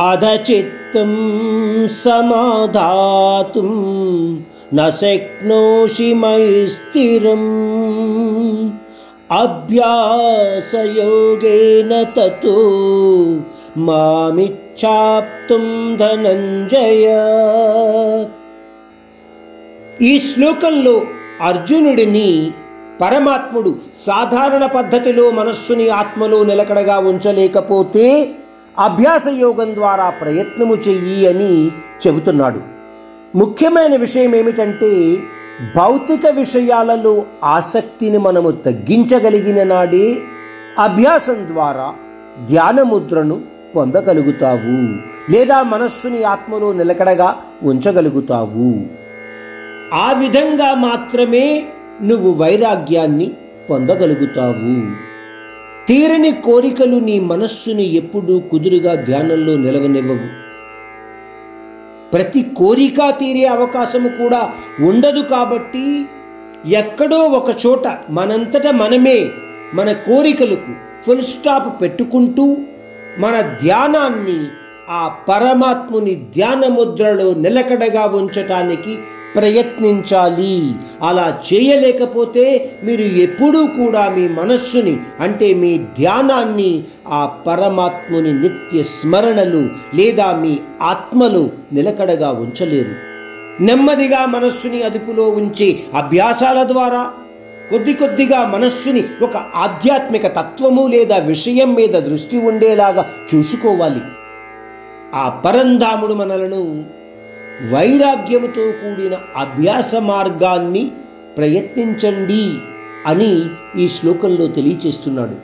అధచిత్తం సమాధాతుం న శక్నోషి మై స్థిరం అభ్యాసయోగేన తతో మామిచ్ఛాప్తుం ధనంజయ. ఈ శ్లోకంలో అర్జునుడిని పరమాత్ముడు సాధారణ పద్ధతిలో మనస్సుని ఆత్మలో నిలకడగా ఉంచలేకపోతే అభ్యాస యోగం ద్వారా ప్రయత్నము చెయ్యి అని చెబుతున్నాడు. ముఖ్యమైన విషయం ఏమిటంటే భౌతిక విషయాలలో ఆసక్తిని మనము తగ్గించగలిగిన నాడే అభ్యాసం ద్వారా ధ్యానముద్రను పొందగలుగుతావు లేదా మనస్సుని ఆత్మలో నిలకడగా ఉంచగలుగుతావు. ఆ విధంగా మాత్రమే నువ్వు వైరాగ్యాన్ని పొందగలుగుతావు. తీరని కోరికలు నీ మనస్సుని ఎప్పుడూ కుదురుగా ధ్యానంలో నిలవనివ్వవు. ప్రతి కోరిక తీరే అవకాశము కూడా ఉండదు కాబట్టి ఎక్కడో ఒక చోట మనంతట మనమే మన కోరికలకు ఫుల్ స్టాప్ పెట్టుకుంటూ మన ధ్యానాన్ని ఆ పరమాత్ముని ధ్యాన ముద్రలో నిలకడగా ఉంచటానికి ప్రయత్నించాలి. అలా చేయలేకపోతే మీరు ఎప్పుడూ కూడా మీ మనస్సుని అంటే మీ ధ్యానాన్ని ఆ పరమాత్ముని నిత్య స్మరణలు లేదా మీ ఆత్మలు నిలకడగా ఉంచలేరు. నెమ్మదిగా మనస్సుని అదుపులో ఉంచే అభ్యాసాల ద్వారా కొద్ది కొద్దిగా మనస్సుని ఒక ఆధ్యాత్మిక తత్వము లేదా విషయం మీద దృష్టి ఉండేలాగా చూసుకోవాలి. ఆ పరంధాముడు మనలను వైరాగ్యముతో కూడిన అభ్యాస మార్గాన్ని ప్రయత్నించండి అని ఈ శ్లోకంలో తెలియచేస్తున్నాడు.